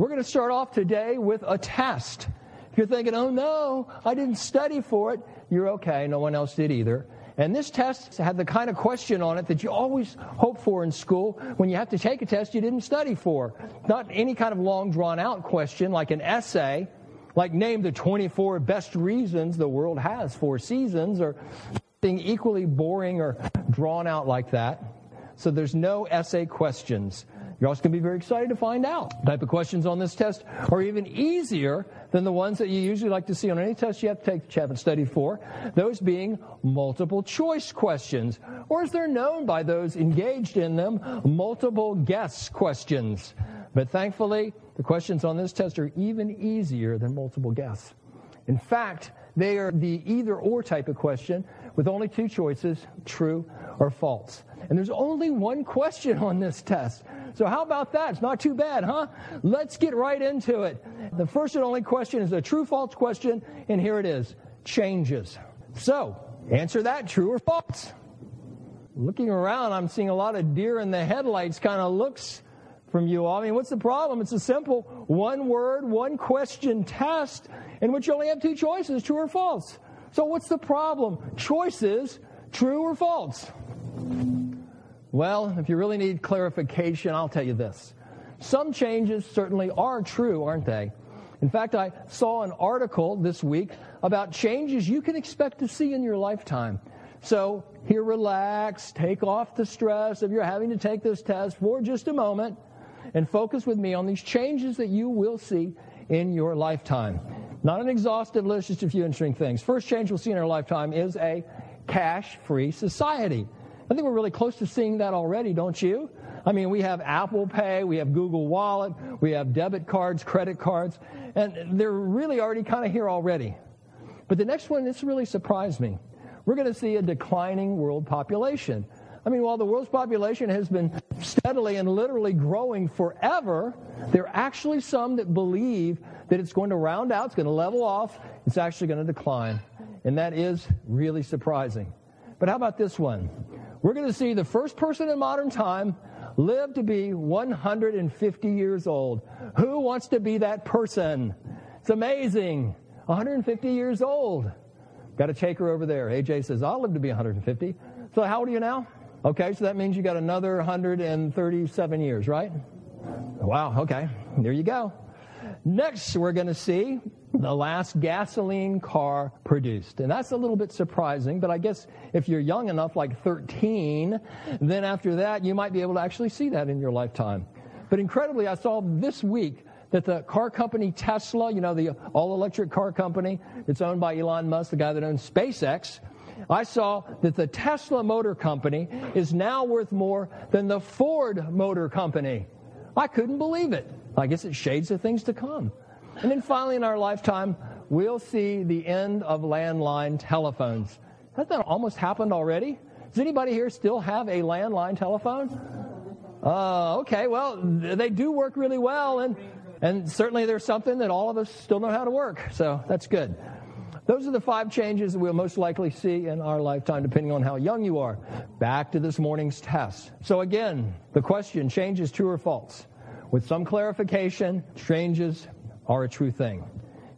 We're going to start off today with a test. If you're thinking, oh no, I didn't study for it, you're okay. No one else did either. And this test had the kind of question on it that you always hope for in school when you have to take a test you didn't study for. Not any kind of long drawn out question like an essay, like name the 24 best reasons the world has for seasons, or something equally boring or drawn out like that. So there's no essay questions. You're also going to be very excited to find out. The type of questions on this test are even easier than the ones that you usually like to see on any test you have to take you haven't studied for. Those being multiple choice questions, or as they're known by those engaged in them, multiple guess questions. But thankfully, the questions on this test are even easier than multiple guess. In fact, they are the either or type of question with only two choices, true or false. And there's only one question on this test. So how about that? It's not too bad, huh? Let's get right into it. The first and only question is a true false question, and here it is. Changes. So, answer that true or false. Looking around, I'm seeing a lot of deer in the headlights kind of looks from you all. I mean, what's the problem? It's a simple one word, one question test in which you only have two choices, true or false. So what's the problem? Choices, true or false. Well, if you really need clarification, I'll tell you this. Some changes certainly are true, aren't they? In fact, I saw an article this week about changes you can expect to see in your lifetime. So, here, relax, take off the stress of you're having to take this test for just a moment, and focus with me on these changes that you will see in your lifetime. Not an exhaustive list, just a few interesting things. First change we'll see in our lifetime is a cash free society. I think we're really close to seeing that already, don't you? I mean, we have Apple Pay, we have Google Wallet, we have debit cards, credit cards, and they're really already kind of here already. But the next one, this really surprised me. We're going to see a declining world population. I mean, while the world's population has been steadily and literally growing forever, there are actually some that believe that it's going to round out, it's going to level off, it's actually going to decline. And that is really surprising. But how about this one? We're going to see the first person in modern time live to be 150 years old. Who wants to be that person? It's amazing. 150 years old. Got a taker over there. AJ says, I'll live to be 150. So how old are you now? Okay, so that means you got another 137 years, right? Wow, okay. There you go. Next, we're going to see the last gasoline car produced. And that's a little bit surprising, but I guess if you're young enough, like 13, then after that, you might be able to actually see that in your lifetime. But incredibly, I saw this week that the car company Tesla, you know, the all electric car company, it's owned by Elon Musk, the guy that owns SpaceX. I saw that the Tesla Motor Company is now worth more than the Ford Motor Company. I couldn't believe it. I guess it shades of things to come. And then finally, in our lifetime, we'll see the end of landline telephones. Has that almost happened already? Does anybody here still have a landline telephone? Uh, okay, well, they do work really well, and, and certainly there's something that all of us still know how to work, so that's good. Those are the five changes that we'll most likely see in our lifetime, depending on how young you are. Back to this morning's test. So, again, the question changes true or false. With some clarification, changes are a true thing.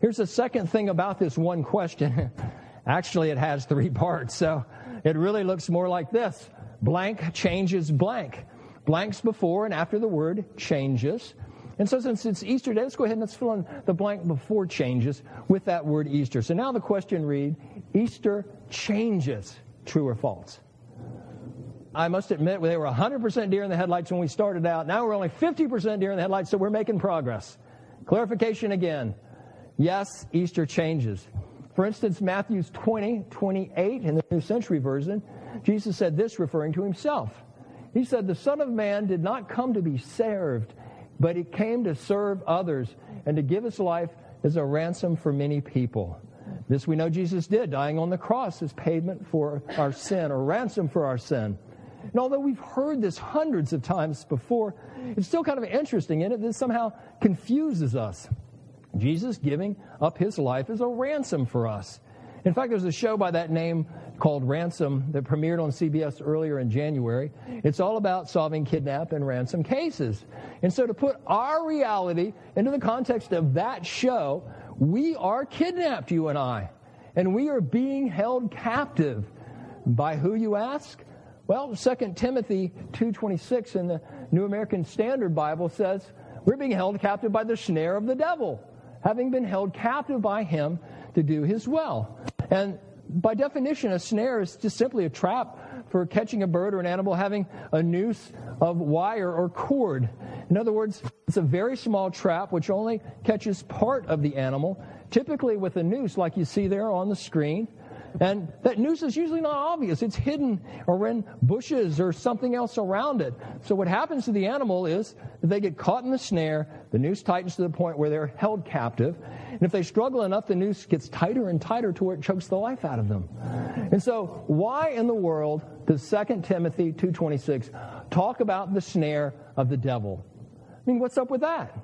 Here's the second thing about this one question. Actually, it has three parts, so it really looks more like this blank changes blank. Blanks before and after the word changes. And so, since it's Easter Day, let's go ahead and let's fill in the blank before changes with that word Easter. So now the question read Easter changes, true or false? I must admit, they were 100% deer in the headlights when we started out. Now we're only 50% deer in the headlights, so we're making progress. Clarification again. Yes, Easter changes. For instance, Matthew's 20, 28 in the New Century Version, Jesus said this referring to himself. He said, The Son of Man did not come to be served, but he came to serve others and to give his life as a ransom for many people. This we know Jesus did, dying on the cross as payment for our sin or ransom for our sin. And although we've heard this hundreds of times before, it's still kind of interesting in it that somehow confuses us. Jesus giving up his life as a ransom for us. In fact, there's a show by that name called Ransom that premiered on CBS earlier in January. It's all about solving kidnap and ransom cases. And so to put our reality into the context of that show, we are kidnapped, you and I. And we are being held captive. By who, you ask? Well, 2 Timothy 2.26 in the New American Standard Bible says, we're being held captive by the snare of the devil, having been held captive by him to do his will. And by definition, a snare is just simply a trap for catching a bird or an animal having a noose of wire or cord. In other words, it's a very small trap which only catches part of the animal, typically with a noose like you see there on the screen. And that noose is usually not obvious. It's hidden or in bushes or something else around it. So what happens to the animal is they get caught in the snare, the noose tightens to the point where they're held captive. And if they struggle enough, the noose gets tighter and tighter to where it chokes the life out of them. And so why in the world does 2 Timothy 2.26 talk about the snare of the devil? I mean, what's up with that?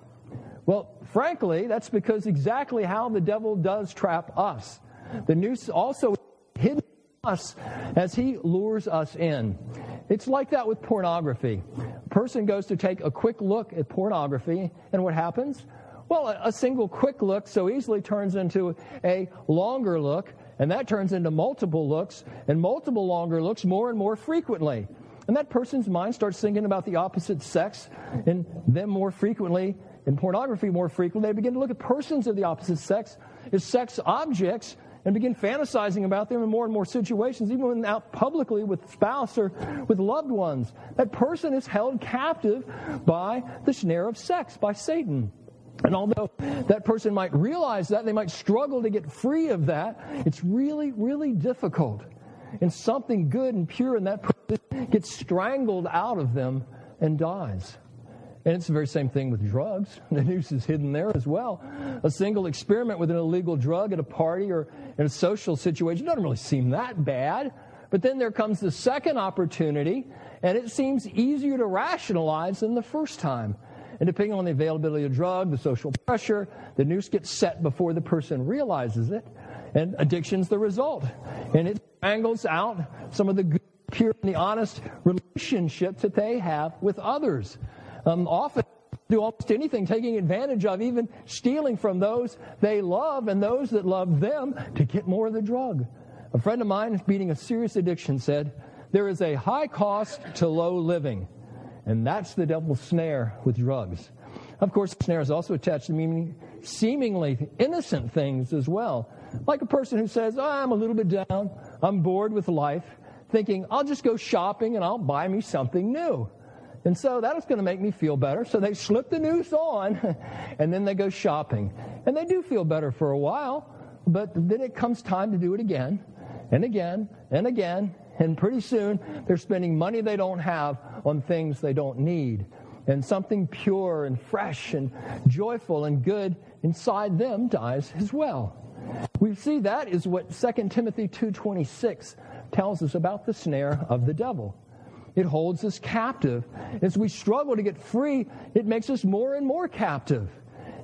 Well, frankly, that's because exactly how the devil does trap us. The noose also hidden us as he lures us in. It's like that with pornography. A person goes to take a quick look at pornography, and what happens? Well, a, single quick look so easily turns into a longer look, and that turns into multiple looks, and multiple longer looks more and more frequently. And that person's mind starts thinking about the opposite sex, and then more frequently, in pornography more frequently, they begin to look at persons of the opposite sex as sex objects and begin fantasizing about them in more and more situations, even when out publicly with spouse or with loved ones. That person is held captive by the snare of sex, by Satan. And although that person might realize that, they might struggle to get free of that, it's really, really difficult. And something good and pure in that person gets strangled out of them and dies. And it's the very same thing with drugs. The noose is hidden there as well. A single experiment with an illegal drug at a party or in a social situation doesn't really seem that bad. But then there comes the second opportunity, and it seems easier to rationalize than the first time. And depending on the availability of drug, the social pressure, the noose gets set before the person realizes it. And addiction's the result. And it strangles out some of the good, pure, and the honest relationships that they have with others um, often do almost anything, taking advantage of, even stealing from those they love and those that love them to get more of the drug. A friend of mine beating a serious addiction said, There is a high cost to low living, and that's the devil's snare with drugs. Of course, the snare is also attached to seemingly innocent things as well. Like a person who says, oh, I'm a little bit down, I'm bored with life, thinking, I'll just go shopping and I'll buy me something new. And so that was going to make me feel better. So they slip the noose on and then they go shopping. And they do feel better for a while, but then it comes time to do it again and again and again. And pretty soon they're spending money they don't have on things they don't need. And something pure and fresh and joyful and good inside them dies as well. We see that is what 2 Timothy 2:26 tells us about the snare of the devil. It holds us captive. As we struggle to get free, it makes us more and more captive.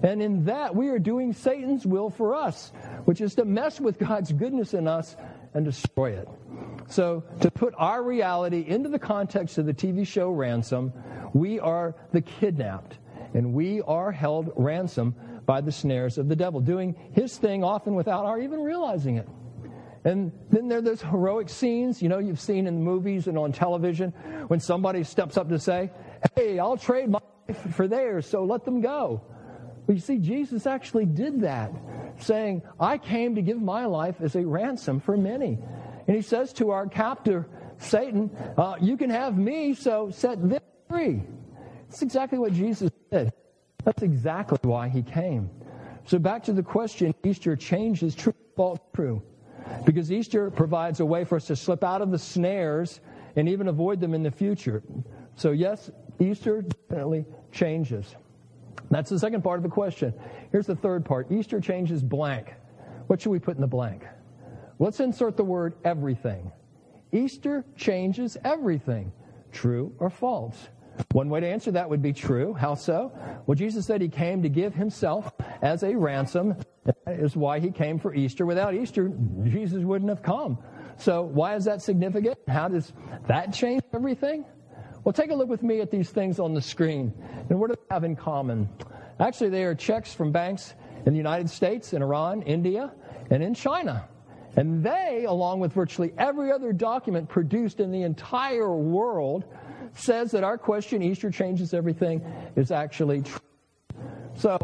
And in that, we are doing Satan's will for us, which is to mess with God's goodness in us and destroy it. So, to put our reality into the context of the TV show Ransom, we are the kidnapped, and we are held ransom by the snares of the devil, doing his thing often without our even realizing it. And then there are those heroic scenes, you know, you've seen in the movies and on television when somebody steps up to say, Hey, I'll trade my life for theirs, so let them go. But you see, Jesus actually did that, saying, I came to give my life as a ransom for many. And he says to our captor, Satan, uh, You can have me, so set them free. That's exactly what Jesus did. That's exactly why he came. So back to the question Easter changes true, false, true. Because Easter provides a way for us to slip out of the snares and even avoid them in the future. So, yes, Easter definitely changes. That's the second part of the question. Here's the third part Easter changes blank. What should we put in the blank? Let's insert the word everything. Easter changes everything. True or false? One way to answer that would be true. How so? Well, Jesus said he came to give himself as a ransom. That is why he came for Easter. Without Easter, Jesus wouldn't have come. So, why is that significant? How does that change everything? Well, take a look with me at these things on the screen. And what do they have in common? Actually, they are checks from banks in the United States, in Iran, India, and in China. And they, along with virtually every other document produced in the entire world, says that our question, Easter changes everything, is actually true. So,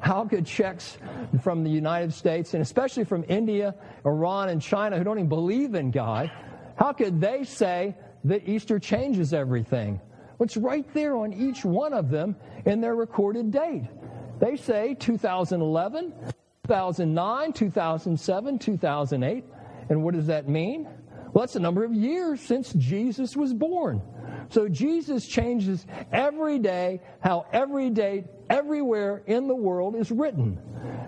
how could checks from the United States, and especially from India, Iran, and China, who don't even believe in God, how could they say that Easter changes everything? What's right there on each one of them in their recorded date. They say 2011, 2009, 2007, 2008. And what does that mean? Well, that's the number of years since Jesus was born. So Jesus changes every day how every day, everywhere in the world is written.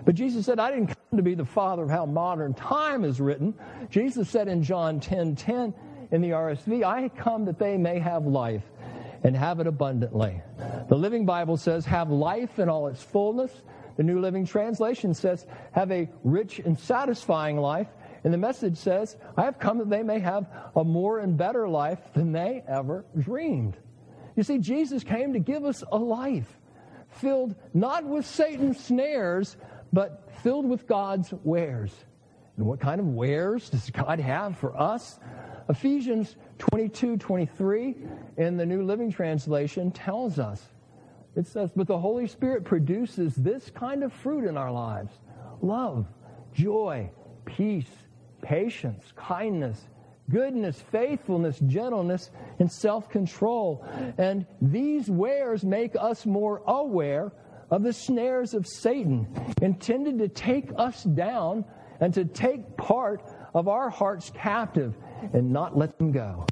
But Jesus said, I didn't come to be the father of how modern time is written. Jesus said in John 10 10 in the RSV, I come that they may have life and have it abundantly. The Living Bible says, have life in all its fullness. The New Living Translation says, have a rich and satisfying life. And the message says, I have come that they may have a more and better life than they ever dreamed. You see, Jesus came to give us a life filled not with Satan's snares, but filled with God's wares. And what kind of wares does God have for us? Ephesians 22 23 in the New Living Translation tells us it says, But the Holy Spirit produces this kind of fruit in our lives love, joy, peace patience, kindness, goodness, faithfulness, gentleness, and self control. And these wares make us more aware of the snares of Satan, intended to take us down and to take part of our hearts captive and not let them go.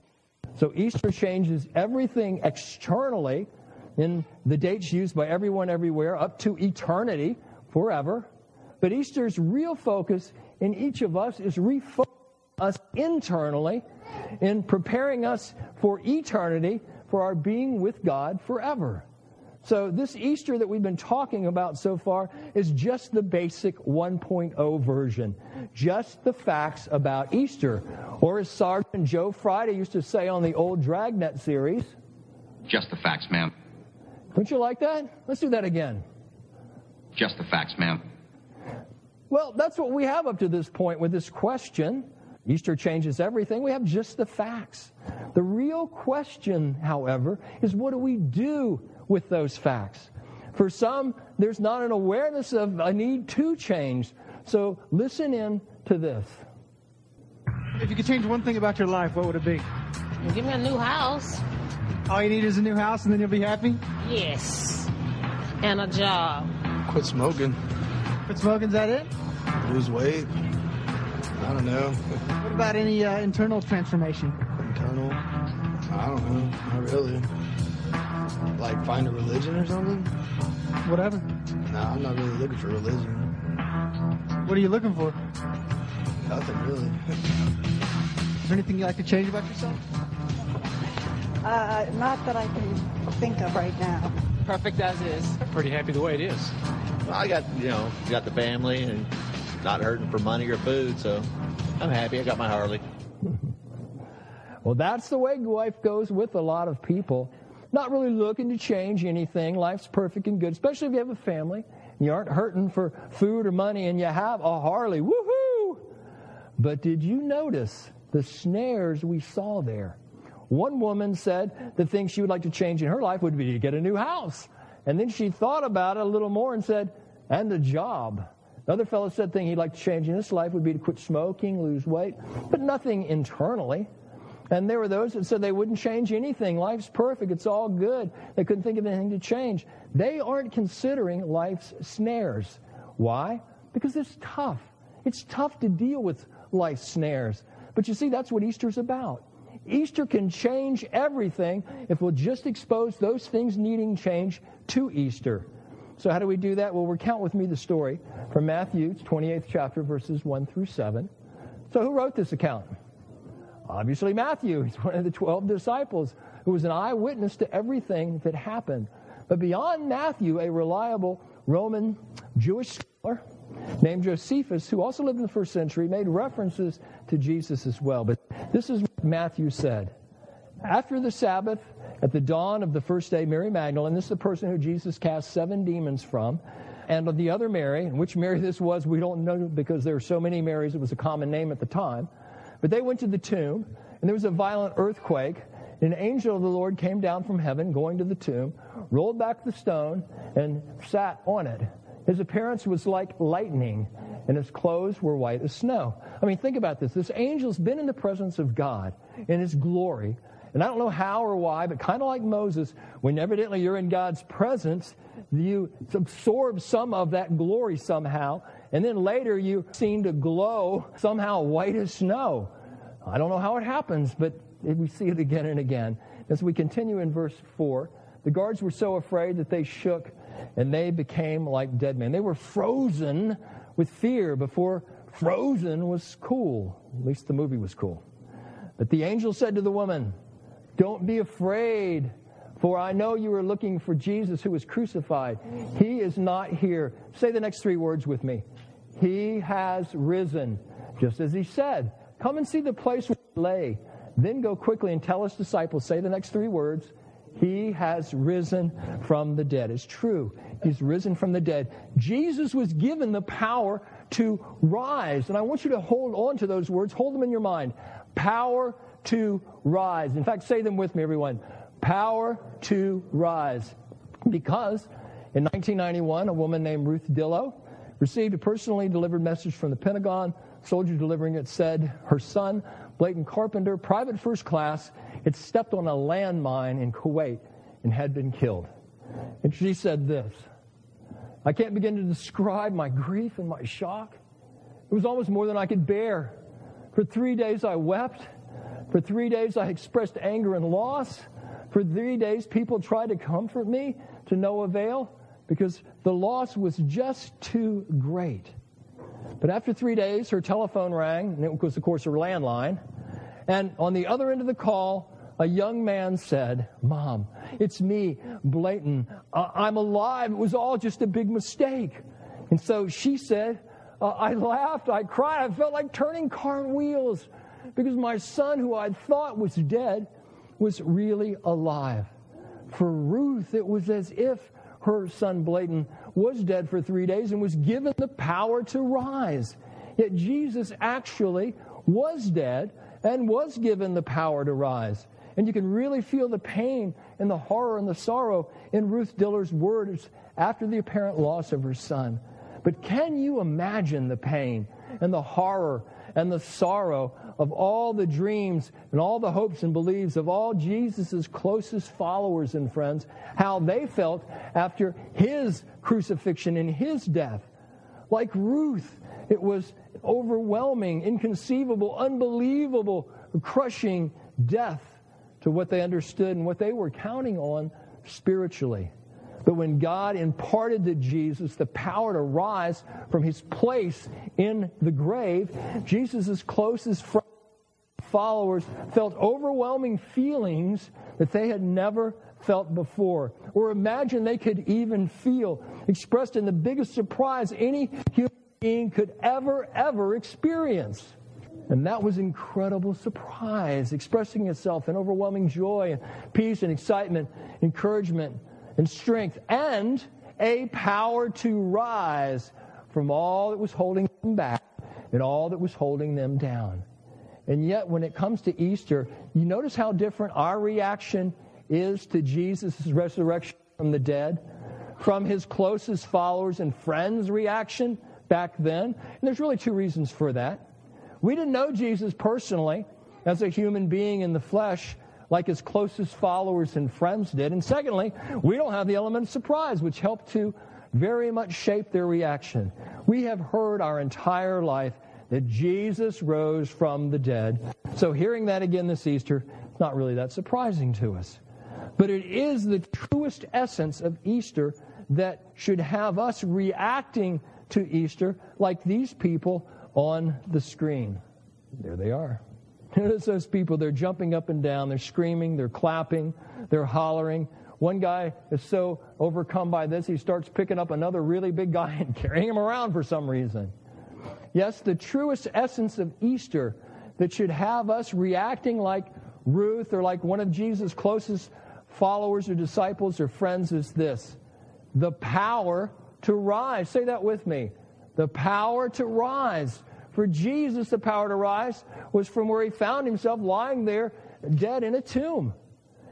So Easter changes everything externally in the dates used by everyone everywhere up to eternity, forever. But Easter's real focus in each of us is refocusing us internally in preparing us for eternity for our being with God forever. So, this Easter that we've been talking about so far is just the basic 1.0 version, just the facts about Easter. Or, as Sergeant Joe Friday used to say on the old Dragnet series, just the facts, ma'am. Don't you like that? Let's do that again. Just the facts, ma'am. Well, that's what we have up to this point with this question. Easter changes everything. We have just the facts. The real question, however, is what do we do with those facts? For some, there's not an awareness of a need to change. So listen in to this. If you could change one thing about your life, what would it be? Give me a new house. All you need is a new house and then you'll be happy? Yes. And a job. Quit smoking. Quit smoking, is that it? Lose weight. I don't know. What about any uh, internal transformation? Internal? I don't know. Not really. Like find a religion or something? Whatever. No, I'm not really looking for religion. What are you looking for? Nothing really. Is there anything you'd like to change about yourself? Uh, not that I can think of right now. Perfect as is. Pretty happy the way it is. I got, you know, got the family and not hurting for money or food, so I'm happy. I got my Harley. well, that's the way life goes with a lot of people. Not really looking to change anything. Life's perfect and good, especially if you have a family. You aren't hurting for food or money and you have a Harley. Woohoo! But did you notice the snares we saw there? One woman said the thing she would like to change in her life would be to get a new house. And then she thought about it a little more and said, and the job. Another fellow said thing he'd like to change in his life would be to quit smoking, lose weight, but nothing internally. And there were those that said they wouldn't change anything. Life's perfect. It's all good. They couldn't think of anything to change. They aren't considering life's snares. Why? Because it's tough. It's tough to deal with life's snares. But you see, that's what Easter's about. Easter can change everything if we'll just expose those things needing change to Easter. So, how do we do that? Well, recount with me the story from Matthew 28th chapter, verses 1 through 7. So, who wrote this account? Obviously, Matthew. He's one of the 12 disciples who was an eyewitness to everything that happened. But beyond Matthew, a reliable Roman Jewish scholar named Josephus, who also lived in the first century, made references to Jesus as well. But this is Matthew said. After the Sabbath, at the dawn of the first day, Mary Magdalene, this is the person who Jesus cast seven demons from, and the other Mary, and which Mary this was, we don't know because there are so many Marys, it was a common name at the time. But they went to the tomb, and there was a violent earthquake. An angel of the Lord came down from heaven, going to the tomb, rolled back the stone, and sat on it. His appearance was like lightning, and his clothes were white as snow. I mean, think about this. This angel's been in the presence of God in his glory. And I don't know how or why, but kind of like Moses, when evidently you're in God's presence, you absorb some of that glory somehow, and then later you seem to glow somehow white as snow. I don't know how it happens, but we see it again and again. As we continue in verse 4, the guards were so afraid that they shook and they became like dead men. They were frozen with fear before frozen was cool. At least the movie was cool. But the angel said to the woman, Don't be afraid, for I know you are looking for Jesus who was crucified. He is not here. Say the next three words with me. He has risen, just as he said. Come and see the place where he lay. Then go quickly and tell his disciples, say the next three words. He has risen from the dead. It's true. He's risen from the dead. Jesus was given the power to rise. And I want you to hold on to those words. Hold them in your mind. Power to rise. In fact, say them with me, everyone. Power to rise. Because in 1991, a woman named Ruth Dillow received a personally delivered message from the Pentagon. Soldier delivering it said her son, Blayton Carpenter, private first class, had stepped on a landmine in Kuwait and had been killed. And she said this I can't begin to describe my grief and my shock. It was almost more than I could bear. For three days I wept. For three days I expressed anger and loss. For three days people tried to comfort me to no avail because the loss was just too great. But after three days, her telephone rang, and it was, of course, her landline. And on the other end of the call, a young man said, Mom, it's me, Blayton. Uh, I'm alive. It was all just a big mistake. And so she said, uh, I laughed, I cried, I felt like turning cartwheels because my son, who I thought was dead, was really alive. For Ruth, it was as if her son Blayton was dead for three days and was given the power to rise. Yet Jesus actually was dead and was given the power to rise. And you can really feel the pain and the horror and the sorrow in Ruth Diller's words after the apparent loss of her son. But can you imagine the pain and the horror and the sorrow of all the dreams and all the hopes and beliefs of all Jesus' closest followers and friends, how they felt after his crucifixion and his death? Like Ruth, it was overwhelming, inconceivable, unbelievable, crushing death to what they understood and what they were counting on spiritually. But when God imparted to Jesus the power to rise from his place in the grave, Jesus' closest followers felt overwhelming feelings that they had never felt before, or imagine they could even feel, expressed in the biggest surprise any human being could ever, ever experience. And that was incredible surprise, expressing itself in overwhelming joy and peace and excitement, encouragement and strength, and a power to rise from all that was holding them back and all that was holding them down. And yet, when it comes to Easter, you notice how different our reaction is to Jesus' resurrection from the dead, from his closest followers and friends' reaction back then. And there's really two reasons for that. We didn't know Jesus personally as a human being in the flesh like his closest followers and friends did. And secondly, we don't have the element of surprise, which helped to very much shape their reaction. We have heard our entire life that Jesus rose from the dead. So hearing that again this Easter, it's not really that surprising to us. But it is the truest essence of Easter that should have us reacting to Easter like these people on the screen. There they are. Notice those people, they're jumping up and down, they're screaming, they're clapping, they're hollering. One guy is so overcome by this, he starts picking up another really big guy and carrying him around for some reason. Yes, the truest essence of Easter that should have us reacting like Ruth or like one of Jesus' closest followers or disciples or friends is this the power to rise. Say that with me. The power to rise. For Jesus, the power to rise was from where he found himself lying there dead in a tomb.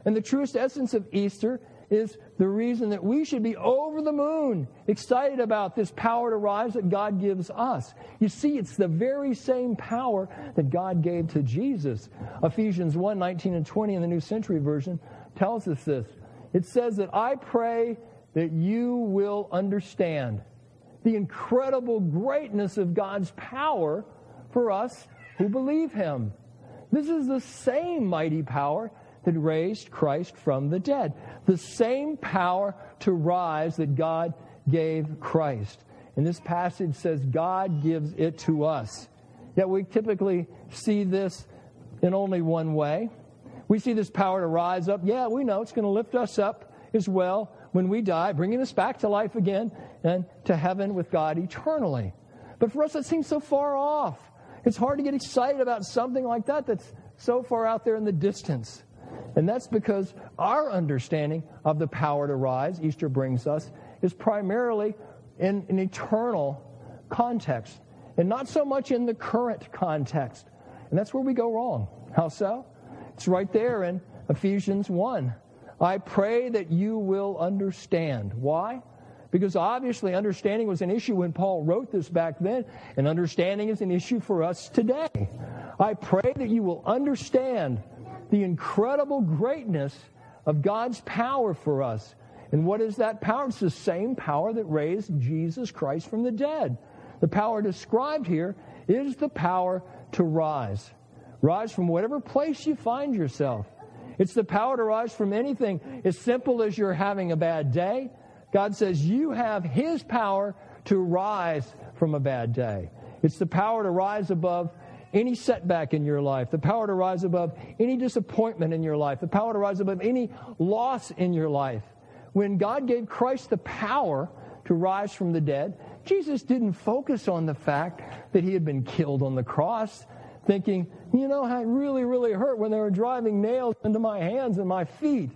And the truest essence of Easter is the reason that we should be over the moon, excited about this power to rise that God gives us. You see, it's the very same power that God gave to Jesus. Ephesians 1 19 and 20 in the New Century Version tells us this. It says that I pray that you will understand the incredible greatness of God's power for us who believe Him. This is the same mighty power that raised Christ from the dead. The same power to rise that God gave Christ. And this passage says God gives it to us. Yet we typically see this in only one way. We see this power to rise up. Yeah, we know it's going to lift us up as well when we die, bringing us back to life again and to heaven with God eternally. But for us, that seems so far off. It's hard to get excited about something like that that's so far out there in the distance. And that's because our understanding of the power to rise, Easter brings us, is primarily in an eternal context and not so much in the current context. And that's where we go wrong. How so? It's right there in Ephesians 1. I pray that you will understand. Why? Because obviously understanding was an issue when Paul wrote this back then, and understanding is an issue for us today. I pray that you will understand the incredible greatness of God's power for us. And what is that power? It's the same power that raised Jesus Christ from the dead. The power described here is the power to rise. Rise from whatever place you find yourself. It's the power to rise from anything as simple as you're having a bad day. God says you have His power to rise from a bad day. It's the power to rise above any setback in your life, the power to rise above any disappointment in your life, the power to rise above any loss in your life. When God gave Christ the power to rise from the dead, Jesus didn't focus on the fact that he had been killed on the cross, thinking, you know, I really, really hurt when they were driving nails into my hands and my feet.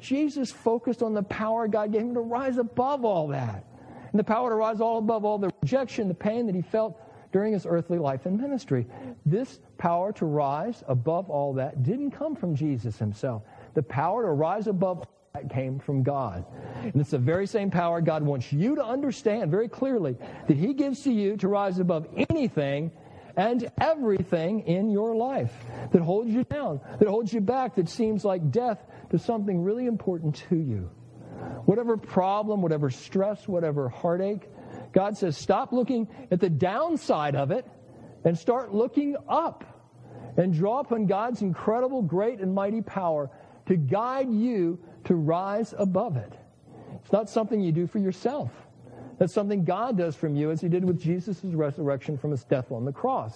Jesus focused on the power God gave him to rise above all that. And the power to rise all above all the rejection, the pain that he felt during his earthly life and ministry. This power to rise above all that didn't come from Jesus himself. The power to rise above that came from God. And it's the very same power God wants you to understand very clearly that He gives to you to rise above anything and everything in your life that holds you down, that holds you back, that seems like death to something really important to you. Whatever problem, whatever stress, whatever heartache, God says, stop looking at the downside of it and start looking up and draw upon God's incredible, great, and mighty power to guide you to rise above it. It's not something you do for yourself. That's something God does from you as he did with Jesus' resurrection from his death on the cross.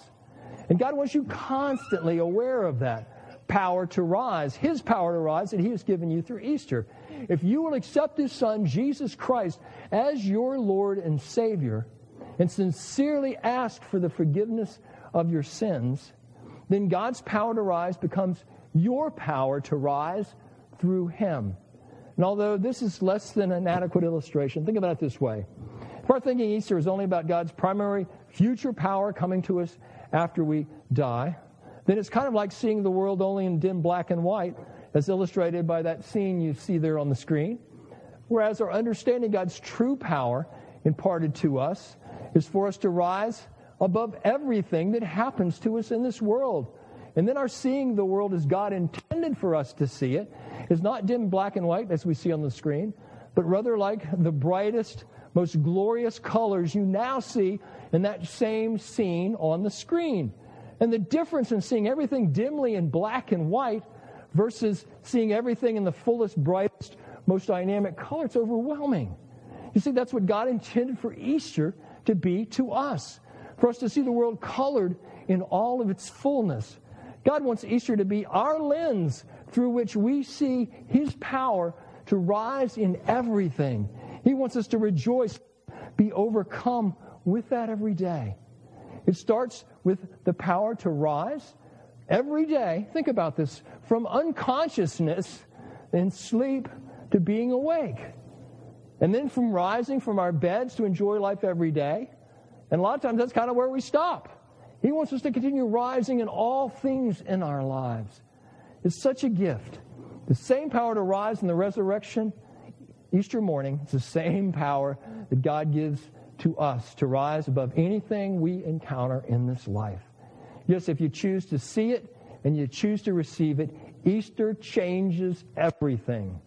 And God wants you constantly aware of that power to rise, his power to rise that he has given you through Easter if you will accept his son, Jesus Christ, as your Lord and Savior, and sincerely ask for the forgiveness of your sins, then God's power to rise becomes your power to rise through him. And although this is less than an adequate illustration, think about it this way. If our thinking Easter is only about God's primary future power coming to us after we die, then it's kind of like seeing the world only in dim black and white as illustrated by that scene you see there on the screen. Whereas our understanding God's true power imparted to us is for us to rise above everything that happens to us in this world. And then our seeing the world as God intended for us to see it is not dim black and white as we see on the screen, but rather like the brightest, most glorious colors you now see in that same scene on the screen. And the difference in seeing everything dimly in black and white versus seeing everything in the fullest, brightest, most dynamic color. It's overwhelming. You see, that's what God intended for Easter to be to us, for us to see the world colored in all of its fullness. God wants Easter to be our lens through which we see His power to rise in everything. He wants us to rejoice, be overcome with that every day. It starts with the power to rise every day. Think about this from unconsciousness and sleep to being awake. And then from rising from our beds to enjoy life every day. And a lot of times that's kind of where we stop. He wants us to continue rising in all things in our lives. It's such a gift. The same power to rise in the resurrection, Easter morning, it's the same power that God gives to us to rise above anything we encounter in this life. Yes, if you choose to see it and you choose to receive it, Easter changes everything.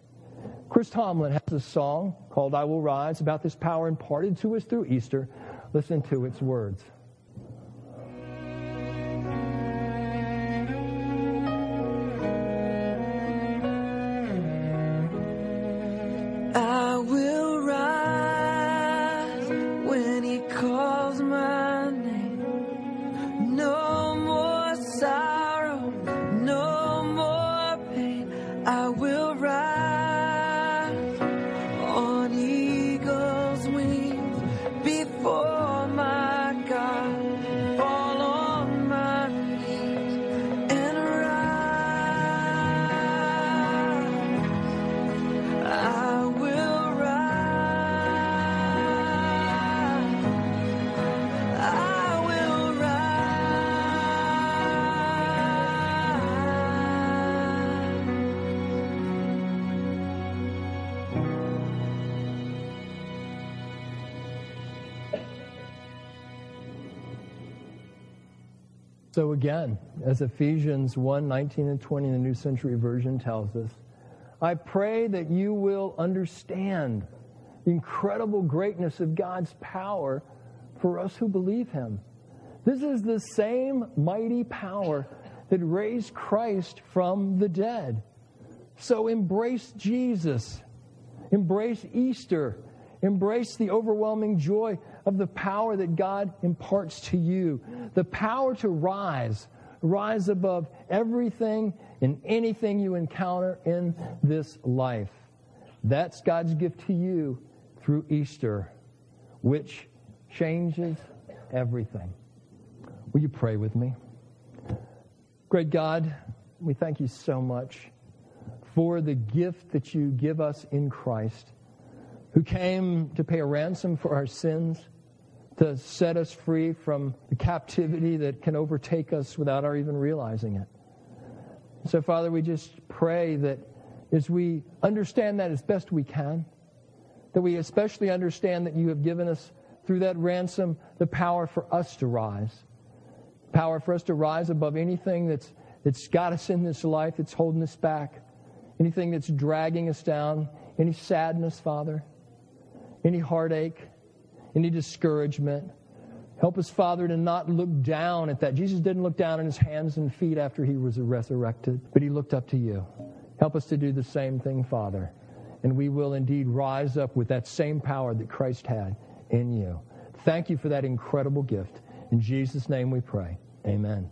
Chris Tomlin has a song called I Will Rise about this power imparted to us through Easter. Listen to its words. So again, as Ephesians 1 19 and 20 in the New Century Version tells us, I pray that you will understand the incredible greatness of God's power for us who believe Him. This is the same mighty power that raised Christ from the dead. So embrace Jesus, embrace Easter, embrace the overwhelming joy of the power that God imparts to you, the power to rise, rise above everything and anything you encounter in this life. That's God's gift to you through Easter, which changes everything. Will you pray with me? Great God, we thank you so much for the gift that you give us in Christ, who came to pay a ransom for our sins, to set us free from the captivity that can overtake us without our even realizing it. So, Father, we just pray that as we understand that as best we can, that we especially understand that you have given us through that ransom the power for us to rise, power for us to rise above anything that's, that's got us in this life, that's holding us back, anything that's dragging us down, any sadness, Father, any heartache, any discouragement. Help us, Father, to not look down at that. Jesus didn't look down on his hands and feet after he was resurrected, but he looked up to you. Help us to do the same thing, Father. And we will indeed rise up with that same power that Christ had in you. Thank you for that incredible gift. In Jesus' name we pray. Amen.